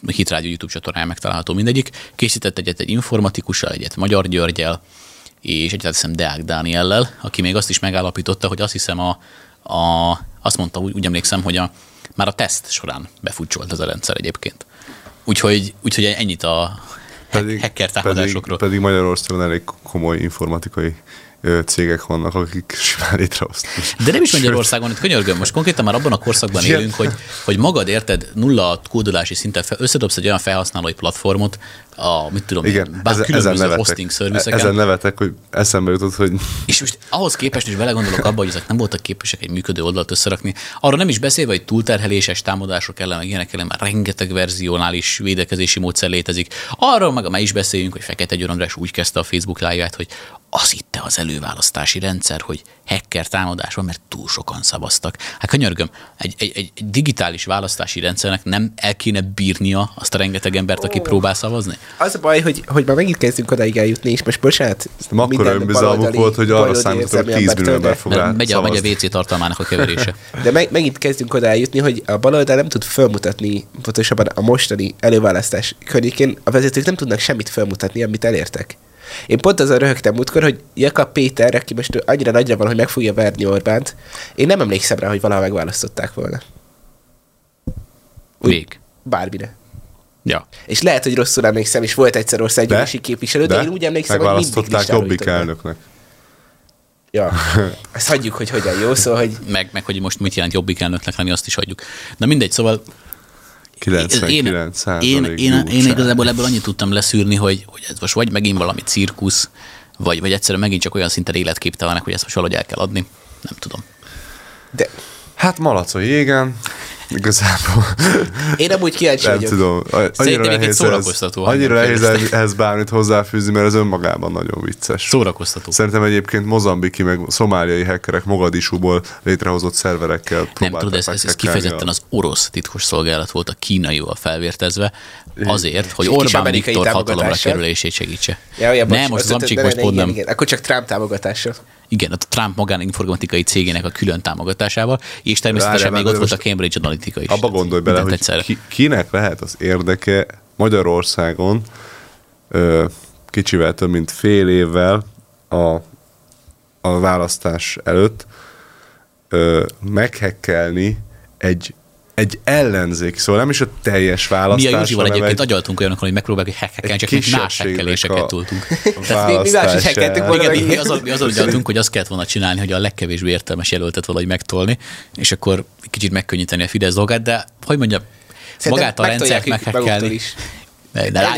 A Hit Radio YouTube csatornáján megtalálható mindegyik. Készített egyet egy informatikussal, egyet Magyar Györgyel, és egyet hiszem Deák Dániellel, aki még azt is megállapította, hogy azt hiszem a, a azt mondta, úgy, úgy emlékszem, hogy a, már a teszt során befutcsolt ez a rendszer egyébként. Úgyhogy, úgyhogy ennyit a pedig, hacker támadásokról. Pedig, pedig Magyarországon elég komoly informatikai cégek vannak, akik simán létrehoztak. De nem is Magyarországon, itt könyörgöm, most konkrétan már abban a korszakban élünk, hogy, hogy magad érted nulla kódolási szinten összedobsz egy olyan felhasználói platformot, a, mit tudom Igen, én, bár ezen, különböző ezen nevetek, hosting szervizeken. Ezen nevetek, hogy eszembe jutott, hogy... És most ahhoz képest is belegondolok abba, hogy ezek nem voltak képesek egy működő oldalt összerakni. Arra nem is beszélve, hogy túlterheléses támadások ellen, meg ilyenek ellen már rengeteg verziónális védekezési módszer létezik. Arról meg a is beszéljünk, hogy Fekete Győr András úgy kezdte a Facebook live hogy az itt az előválasztási rendszer, hogy hacker támadás van, mert túl sokan szavaztak. Hát könyörgöm, egy, egy, egy digitális választási rendszernek nem el kéne bírnia azt a rengeteg embert, aki oh. próbál szavazni? Az a baj, hogy, hogy már megint kezdünk odáig eljutni, és most bocsánat. Nem akkor önbizalmuk volt, hogy arra számítottak, hogy 10 millió ember fog rá megy a, megy a WC tartalmának a keverése. De meg, megint kezdünk oda eljutni, hogy a baloldal nem tud felmutatni, pontosabban a mostani előválasztás környékén a vezetők nem tudnak semmit felmutatni, amit elértek. Én pont azon röhögtem múltkor, hogy Jakab Péter, aki most annyira nagyra van, hogy meg fogja verni Orbánt, én nem emlékszem rá, hogy valaha megválasztották volna. Vég. Bármire. Ja. És lehet, hogy rosszul emlékszem, és volt egyszer országgyűlési képviselő, de, de én úgy emlékszem, hogy mindig Jobbik elnöknek. Ja, ezt hagyjuk, hogy hogyan jó, szóval, hogy... Meg, meg hogy most mit jelent jobbik elnöknek lenni, azt is hagyjuk. Na mindegy, szóval 99 én, én, én, én igazából ebből annyit tudtam leszűrni, hogy, hogy ez most vagy megint valami cirkusz, vagy, vagy egyszerűen megint csak olyan szinten életképtelenek, hogy ezt most valahogy el kell adni. Nem tudom. De Hát malac a jégen, igazából. Én amúgy kíváncsi Nem vagyok. tudom. Annyira nehéz, szórakoztató. Ez, annyira nehéz ehhez bármit hozzáfűzni, mert ez önmagában nagyon vicces. Szórakoztató. Szerintem egyébként mozambiki, meg szomáliai hackerek Mogadisúból létrehozott szerverekkel Nem tudod, ez, ez, ez kifejezetten az orosz titkos szolgálat volt a kínaival felvértezve, azért, hogy Orbán Viktor hatalomra kerülését segítse. Ja, ja, nem, most az amcsik most pont nem. Akkor csak Trump támogatása. Igen, a Trump magáninformatikai cégének a külön támogatásával, és természetesen még ott volt a Cambridge Analytica is. Abba gondolj bele, hogy ki, kinek lehet az érdeke Magyarországon ö, kicsivel több mint fél évvel a, a választás előtt ö, meghekkelni egy egy ellenzék, szóval nem is a teljes választás. Mi a Józsival egyébként egy... agyaltunk olyanokon, hogy megpróbáljuk hogy hekkelni, csak mi más hekkeléseket tudtunk. Tehát mi, más is hekkeltünk volna. Igen, mi azon, mi azon agyaltunk, hogy azt kellett volna csinálni, hogy a legkevésbé értelmes jelöltet valahogy megtolni, és akkor kicsit megkönnyíteni a Fidesz dolgát, de hogy mondjam, magát a rendszert meghekkelni. De, de rá,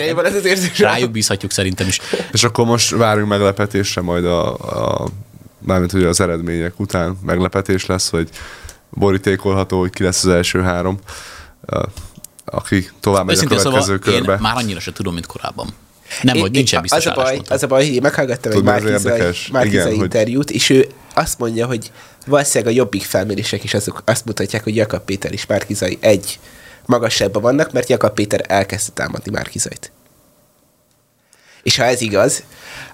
rájuk bízhatjuk szerintem is. És akkor most várjunk meglepetésre majd a, a mármint ugye az eredmények után meglepetés lesz, hogy borítékolható, hogy ki lesz az első három, aki tovább megy a következő szóval körbe. Én már annyira sem tudom, mint korábban. Nem, én, hogy nincsen biztos az a, baj, az a baj, hogy én meghallgattam egy Márkizai interjút, hogy... és ő azt mondja, hogy valószínűleg a jobbik felmérések is azok azt mutatják, hogy Jakab Péter és Márkizai egy magasságban vannak, mert Jakab Péter elkezdte támadni Márkizait. És ha ez igaz,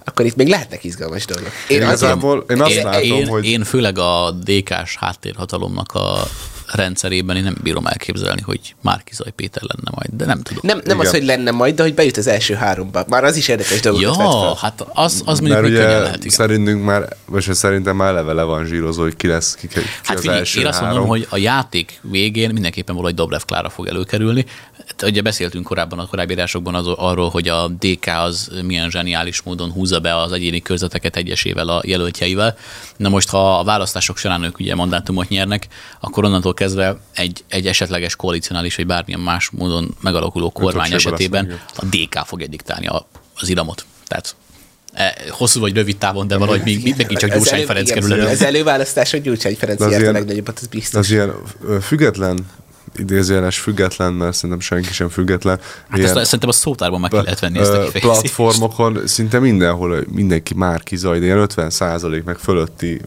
akkor itt még lehetnek izgalmas dolgok. Én, én, igazából, én azt én, látom, én, hogy... Én főleg a DK-s háttérhatalomnak a rendszerében én nem bírom elképzelni, hogy Márkizaj Péter lenne majd, de nem tudom. Nem, nem az, hogy lenne majd, de hogy bejut az első háromba. Már az is érdekes dolog. Ja, hát az, az mondjuk Mert ugye lehet, igen. szerintünk már, vagy szerintem már eleve le van zsírozó, hogy ki lesz ki, ki hát az figyelj, első én azt három. mondom, hogy a játék végén mindenképpen valahogy Dobrev Klára fog előkerülni. Hát, ugye beszéltünk korábban a korábbi adásokban az, arról, hogy a DK az milyen zseniális módon húzza be az egyéni körzeteket egyesével a jelöltjeivel. Na most, ha a választások során ők ugye mandátumot nyernek, akkor onnantól kezdve egy, egy esetleges koalicionális vagy bármilyen más módon megalakuló kormány esetében a DK fogja diktálni a, az iramot. Tehát e, hosszú vagy rövid távon, de valahogy még, megint csak Gyurcsány Ferenc kerül elő. Az előválasztás, hogy Gyurcsány Ferenc járt a legnagyobbat, az biztos. Az ilyen független idézőjeles független, mert szerintem senki sem független. Hát ezt szerintem a szótárban meg ki lehet venni ezt a kifejezést. Platformokon szinte mindenhol mindenki már kizaj, de ilyen 50 meg fölötti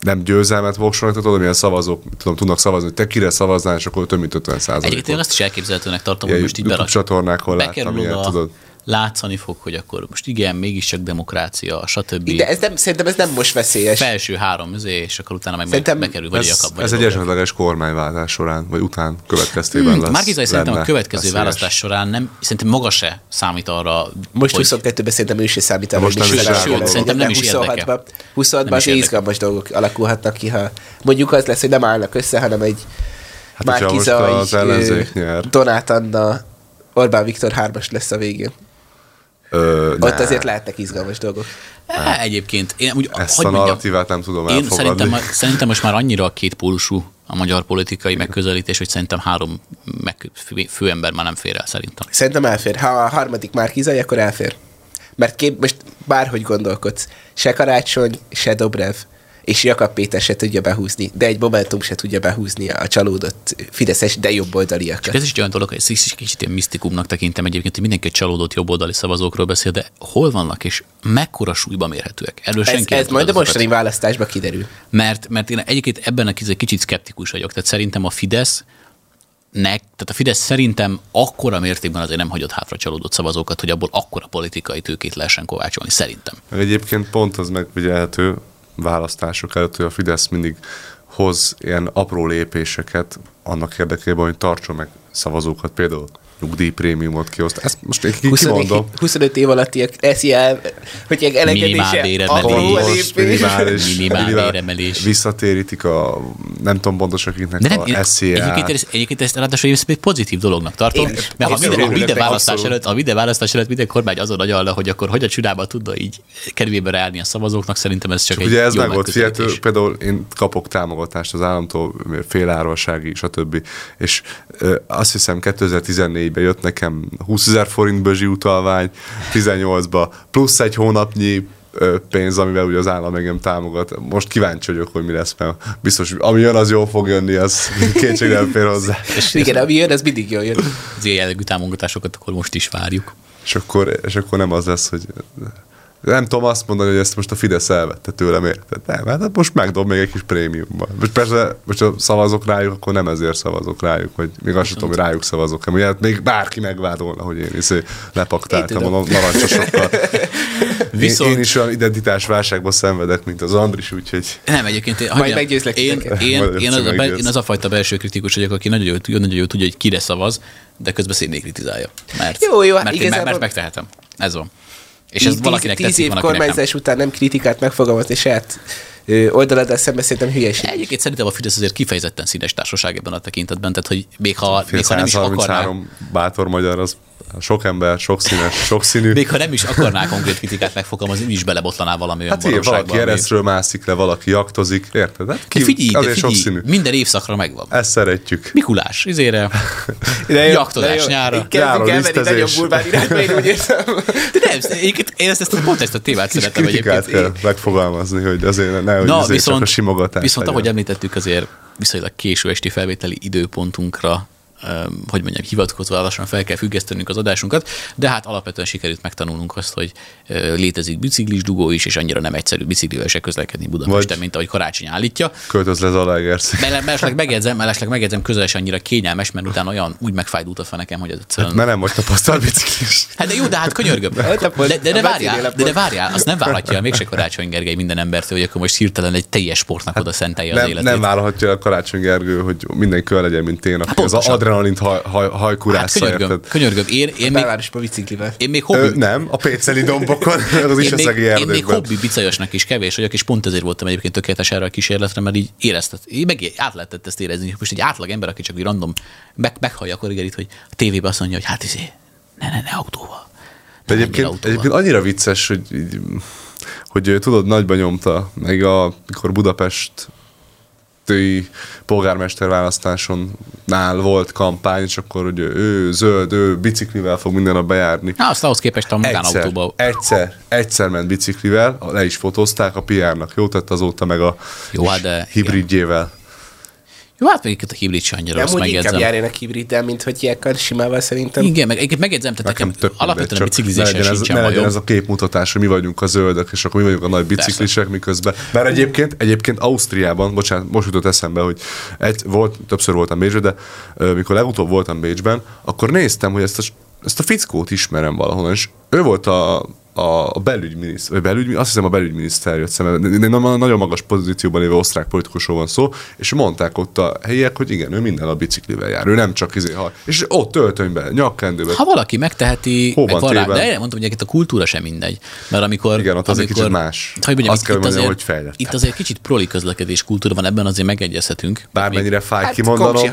nem győzelmet voksolnak, tudom, milyen szavazók tudom, tudnak szavazni, hogy te kire szavaznál, és akkor több mint 50 százalék. Egyébként én azt is elképzelhetőnek tartom, hogy most így berak... csatornákon láttam ilyet, tudod látszani fog, hogy akkor most igen, mégiscsak demokrácia, stb. De ez nem, szerintem ez nem most veszélyes. Felső három üzé, és akkor utána meg szerintem bekerül, vagy ez, Jakab, vagy Ez egy esetleges kormányváltás során, vagy után következtében hmm, lesz. Márkizai szerintem a következő veszélyes. választás során nem, szerintem maga se számít arra, Most hogy... 22-ben szerintem ő se számít arra, most nem is sőt, szerintem nem is 26-ban 26-ban az izgalmas dolgok alakulhatnak ki, ha mondjuk az lesz, hogy nem állnak össze, hanem egy hát, Márkizai, Donát Anna, Orbán Viktor hármas lesz a végén. Ö, Ott ne. azért lehetnek izgalmas dolgok. E, egyébként. Én, úgy, Ezt hogy a narratívát nem tudom én elfogadni. Szerintem, szerintem most már annyira a két pólusú a magyar politikai megközelítés, hogy szerintem három meg, fő, főember már nem fér el szerintem. Szerintem elfér. Ha a harmadik már kizaj, akkor elfér. Mert kép, most bárhogy gondolkodsz, se Karácsony, se Dobrev, és Jakab Péter se tudja behúzni, de egy Momentum se tudja behúzni a csalódott Fideszes, de jobboldaliakat. Csak ez is olyan dolog, hogy ez is kicsit ilyen misztikumnak tekintem egyébként, hogy mindenki csalódott jobboldali szavazókról beszél, de hol vannak és mekkora súlyba mérhetőek? Erről ez, senki ez majd a mostani választásba kiderül. Mert, mert én egyébként ebben a kicsit szkeptikus vagyok. Tehát szerintem a Fidesz nek, tehát a Fidesz szerintem akkora mértékben azért nem hagyott hátra csalódott szavazókat, hogy abból akkora politikai tőkét lehessen kovácsolni, szerintem. Egyébként pont az megfigyelhető, választások előtt, hogy a Fidesz mindig hoz ilyen apró lépéseket annak érdekében, hogy tartson meg szavazókat. Például nyugdíjprémiumot kioszt. Ezt most én 25, 25 év alatti el, hogy egy elengedése minimális, minimális. visszatérítik a nem tudom pontosan akiknek nem, a SZIA. Egyébként, ezt, egyébként ezt ráadásul egy pozitív dolognak tartom, én, mert ha minden, a minden választás előtt, a minden választás előtt minden kormány azon agyalna, hogy akkor hogy a csodába tudna így kedvébe ráállni a szavazóknak, szerintem ez csak, csak egy ugye ez meg volt figyeltő, például én kapok támogatást az államtól, félárvalsági, stb. És azt hiszem 2014 2014-ben jött nekem 20 ezer forint bözsi utalvány, 18-ba plusz egy hónapnyi pénz, amivel ugye az állam engem támogat. Most kíváncsi vagyok, hogy mi lesz, mert biztos, ami jön, az jól fog jönni, az kétség nem fér hozzá. És igen, ami jön, az mindig jól jön. Az ilyen jellegű támogatásokat akkor most is várjuk. És akkor, és akkor nem az lesz, hogy nem tudom azt mondani, hogy ezt most a Fidesz elvette tőlem, érted? Nem, hát most megdob még egy kis prémiumban. Most persze, most ha szavazok rájuk, akkor nem ezért szavazok rájuk, vagy még azt sem tudom, hogy rájuk szavazok. Ugye hát még bárki megvádolna, hogy én is lepaktáltam a narancsosokkal. Viszont... Én, én, is olyan identitásválságban szenvedek, mint az Andris, úgyhogy... Nem, egyébként... Én, Majd meggyőzlek én, én, én, én, az a, én az a fajta belső kritikus vagyok, aki nagyon jól, nagyon jól tudja, hogy kire szavaz, de közben szénné kritizálja. Mert, jó, jó, mert, igazából... mert, mert megtehetem. Ez van. És ez valakinek tíz, tetszik, év kormányzás után nem kritikát megfogalmazni saját oldaladra szemben szerintem hülyeség. Egyébként szerintem a Fidesz azért kifejezetten színes társaság ebben a tekintetben, tehát hogy még ha, még ha nem is akarná... bátor magyar, az sok ember, sok színes, sok színű. Még ha nem is akarná konkrét kritikát megfogalmazni, így is belebotlaná valami olyan hát valaki ereszről mászik le, valaki jaktozik, érted? Hát ki, de figyelj, azért de figyelj, sok minden évszakra megvan. Ezt szeretjük. Mikulás, izére, jaktozás nyára. Kezdjük elmenni nagyobb bulvár irányba, én úgy érzem. De nem, egyébként én ezt, ezt pont ezt a témát szeretem egyébként. kell megfogalmazni, hogy azért ne, hogy Na, azért viszont, csak a simogatás Viszont ahogy említettük, azért viszonylag késő esti felvételi időpontunkra hogy mondjam, hivatkozva lassan fel kell függesztenünk az adásunkat, de hát alapvetően sikerült megtanulnunk azt, hogy létezik biciklis dugó is, és annyira nem egyszerű biciklivel se közlekedni Budapesten, Vagy mint ahogy Karácsony állítja. Költöz le Zalaegerszeg. Mellesleg megjegyzem, mellesleg megjegyzem, közel annyira kényelmes, mert utána olyan úgy megfájdult a nekem, hogy ez egyszerűen... Hát, mert nem vagy tapasztalt biciklis. Hát de jó, de hát könyörgöm. De, de, de, de, várjál, de, de várjál, azt nem várhatja mégse Karácsony Gergely minden embertől, hogy akkor most hirtelen egy teljes sportnak hát oda szentelje az nem, életét. Nem várhatja a Karácsony Gergő, hogy mindenki legyen, mint én, aki hát az adrenalint haj, haj, hajkurásza, hát könyörgöm, könyörgöm, én, én még, biciklivel. Én még hobbi... Ö, nem, a péceli dombokon, az is még, Én még hobbi bicajosnak is kevés vagyok, és pont ezért voltam egyébként tökéletes erre a kísérletre, mert így éreztet, így meg át lehetett ezt érezni. Most egy átlag ember, aki csak így random meg, meghallja a reggelit, hogy a tévében azt mondja, hogy hát izé, ne, ne, ne autóval. Ne, egyébként, autóval. egyébként annyira vicces, hogy, hogy tudod, nagyban nyomta, meg a, mikor Budapest kettői polgármester választáson nál volt kampány, és akkor hogy ő zöld, ő biciklivel fog minden nap bejárni. Na, azt ahhoz képest a magánautóba. Egyszer, egyszer, egyszer ment biciklivel, le is fotózták a PR-nak, jó tett azóta meg a Jó, hát de, hibridjével. Jó, hát még itt a hibrid se annyira Nem rossz, úgy inkább megjegyzem. járjanak hibriddel, mint hogy ilyenkor simával szerintem. Igen, meg egyébként megjegyzem, tehát Nekem nekem alapvetően a ne biciklizésen sincsen ne legyen ez a képmutatás, hogy mi vagyunk a zöldek, és akkor mi vagyunk a nagy biciklisek, miközben. Mert egyébként, egyébként Ausztriában, bocsánat, most jutott eszembe, hogy egy, volt, többször voltam Bécsben, de mikor legutóbb voltam Bécsben, akkor néztem, hogy ezt a, ezt a fickót ismerem valahol, és ő volt a, a, belügyminiszter, vagy belügy, azt hiszem a belügyminiszter jött szembe, de- de na- nagyon magas pozícióban lévő osztrák politikusról van szó, és mondták ott a helyiek, hogy igen, ő minden a biciklivel jár, ő nem csak izé hal. És ott töltönyben, nyakkendőben, Ha valaki megteheti, meg van rá, de erre mondom, hogy itt a kultúra sem mindegy. Mert amikor... Igen, ott az egy amikor, kicsit más. Hogy mondjam, Azt itt, kell, itt, mondjam, azért, hogy fejlett. itt azért kicsit proli közlekedés kultúra van, ebben azért megegyezhetünk. bármennyire fáj Hát kimondanom,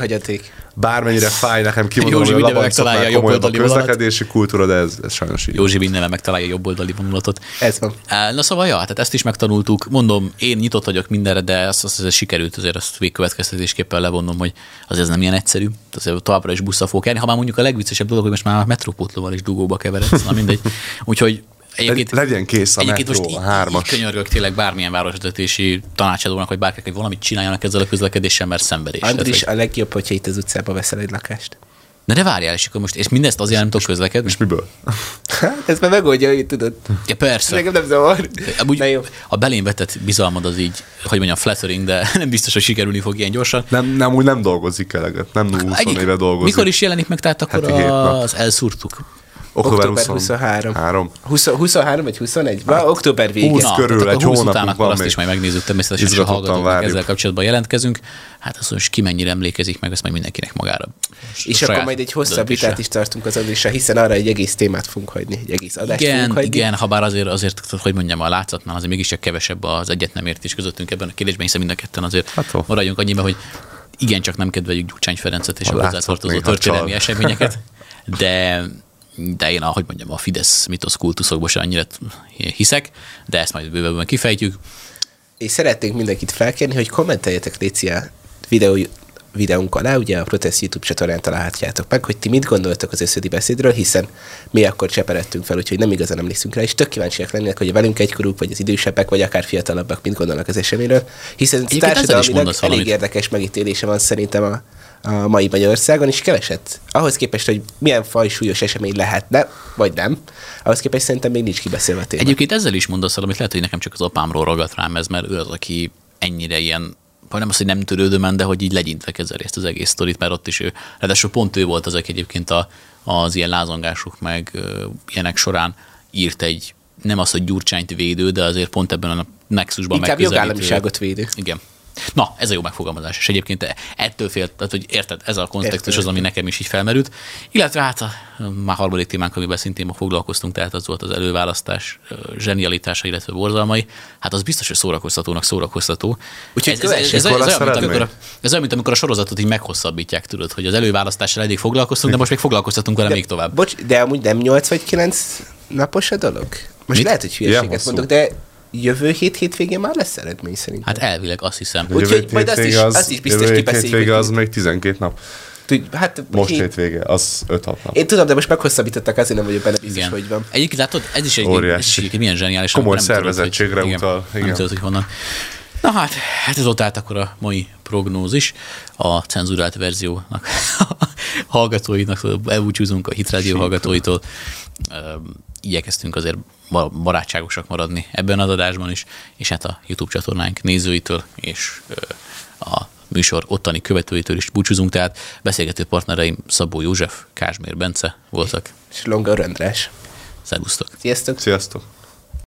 bármennyire fáj nekem kimondanom, Józsi hogy a a a közlekedési kultúra, de ez, ez sajnos így. Józsi mindenben megtalálja a jobboldali vonulatot. Ez van. Na szóval, ja, tehát ezt is megtanultuk. Mondom, én nyitott vagyok mindenre, de azt, azt azért sikerült azért azt végkövetkeztetésképpen levonnom, hogy az ez nem ilyen egyszerű. Azért továbbra is busszal fogok járni. Ha már mondjuk a legviccesebb dolog, hogy most már a metrópótlóval is dugóba keveredsz, na mindegy. Úgyhogy egyébként, Legy- legyen kész a egyébként metró, most a hármas. így könyörgök tényleg bármilyen városvezetési tanácsadónak, vagy bárkinek, hogy valamit csináljanak ezzel a közlekedéssel, mert szenvedés. Tehát, Andris, hogy- a legjobb, hogyha itt az utcába veszel egy lakást. Na de várjál, és akkor most, és mindezt azért nem tudok közlekedni? És miből? Hát, ezt már megoldja, hogy tudod. Ja, persze. Nekem nem zavar. Amúgy jó. a belém vetett bizalmad az így, hogy mondjam, flattering, de nem biztos, hogy sikerülni fog ilyen gyorsan. Nem, nem, úgy nem dolgozik eleget, nem 20 Egyik- éve dolgozik. Mikor is jelenik meg, tehát akkor Heti nap. az elszúrtuk. Október, Október 23. 3. 20, 23 vagy 21? Hát, október vége. 20 Na, körül tehát egy akkor 20 hónapunk után akkor van azt is majd megnézzük, természetesen és a hallgatóknak ezzel kapcsolatban jelentkezünk. Hát azt most ki mennyire emlékezik meg, ezt majd mindenkinek magára. és akkor majd egy hosszabb döntése. vitát is tartunk az Andrissal, hiszen arra egy egész témát fogunk hagyni, egy egész adást fogunk Igen, hagyni. igen, ha bár azért, azért, hogy mondjam, a látszatnál azért mégiscsak kevesebb az egyet nem értés közöttünk ebben a kérdésben, hiszen mind a ketten azért Hát jó. maradjunk annyiba, hogy igen, csak nem kedveljük Gyurcsány Ferencet és A a hozzátartozó történelmi eseményeket, de de én, ahogy mondjam, a Fidesz mitosz kultuszokban se annyira hiszek, de ezt majd bővebben kifejtjük. És szeretnénk mindenkit felkérni, hogy kommenteljetek Léci a videó, videónk alá, ugye a Protest YouTube csatornán találhatjátok meg, hogy ti mit gondoltok az összödi beszédről, hiszen mi akkor cseperedtünk fel, úgyhogy nem igazán emlékszünk rá, és tök kíváncsiak lennének, hogy a velünk egykorúk, vagy az idősebbek, vagy akár fiatalabbak mit gondolnak az eseményről, hiszen Egyébként társadalmilag elég valamit. érdekes megítélése van szerintem a, a mai Magyarországon, és keveset. Ahhoz képest, hogy milyen faj súlyos esemény lehetne, vagy nem, ahhoz képest szerintem még nincs kibeszélve téma. Egyébként ezzel is mondasz valamit, lehet, hogy nekem csak az apámról ragadt rám ez, mert ő az, aki ennyire ilyen vagy nem az, hogy nem törődöm, de hogy így legyintve kezeli ezt az egész sztorit, mert ott is ő, ráadásul pont ő volt az, aki egyébként a, az ilyen lázongások meg ö, ilyenek során írt egy, nem az, hogy Gyurcsányt védő, de azért pont ebben a nexusban Inkább megközelítő- jogállamiságot védő. Igen. Na, ez a jó megfogalmazás, és egyébként ettől fél, tehát, hogy érted, ez a kontextus az, ami nekem is így felmerült. Illetve hát a már harmadik témánk, amiben szintén ma foglalkoztunk, tehát az volt az előválasztás zsenialitása, illetve borzalmai. Hát az biztos, hogy szórakoztatónak szórakoztató. Úgyhogy ez, ez, ez, olyan, mint amikor, a- ez olyan, mint amikor a sorozatot így meghosszabbítják, tudod, hogy az előválasztással eddig foglalkoztunk, de most még foglalkoztatunk vele még tovább. Bocs, de amúgy nem 8 vagy 9 napos a dolog? Most Mit? lehet, hogy hülyeséget mondok, de jövő hét hétvégén már lesz eredmény szerintem. Hát elvileg azt hiszem. Úgyhogy Jövő majd azt is- az, azt is biztos kibeszéljük, hétvége az még 12 nap. Tud, hát Most hét- hétvége, az 5 nap. Én tudom, de most meghosszabbítottak, azért nem vagyok benne biztos, Igen. hogy van. Egyébként látod, ez is egy, ez Óriási. is egyébként milyen zseniális. Komoly nem tudod, szervezettségre hogy, utal, Nem igen. tudod, hogy honnan. Na hát, hát ez volt át akkor a mai prognózis. A cenzurált verziónak hallgatóinak, elbúcsúzunk a Hitrádió hallgatóitól. Igyekeztünk azért barátságosak maradni ebben az adásban is, és hát a YouTube csatornánk nézőitől és a műsor ottani követőitől is búcsúzunk, tehát beszélgető partnereim Szabó József, Kázsmér Bence voltak. És Longa András. Szervusztok! Sziasztok! Sziasztok!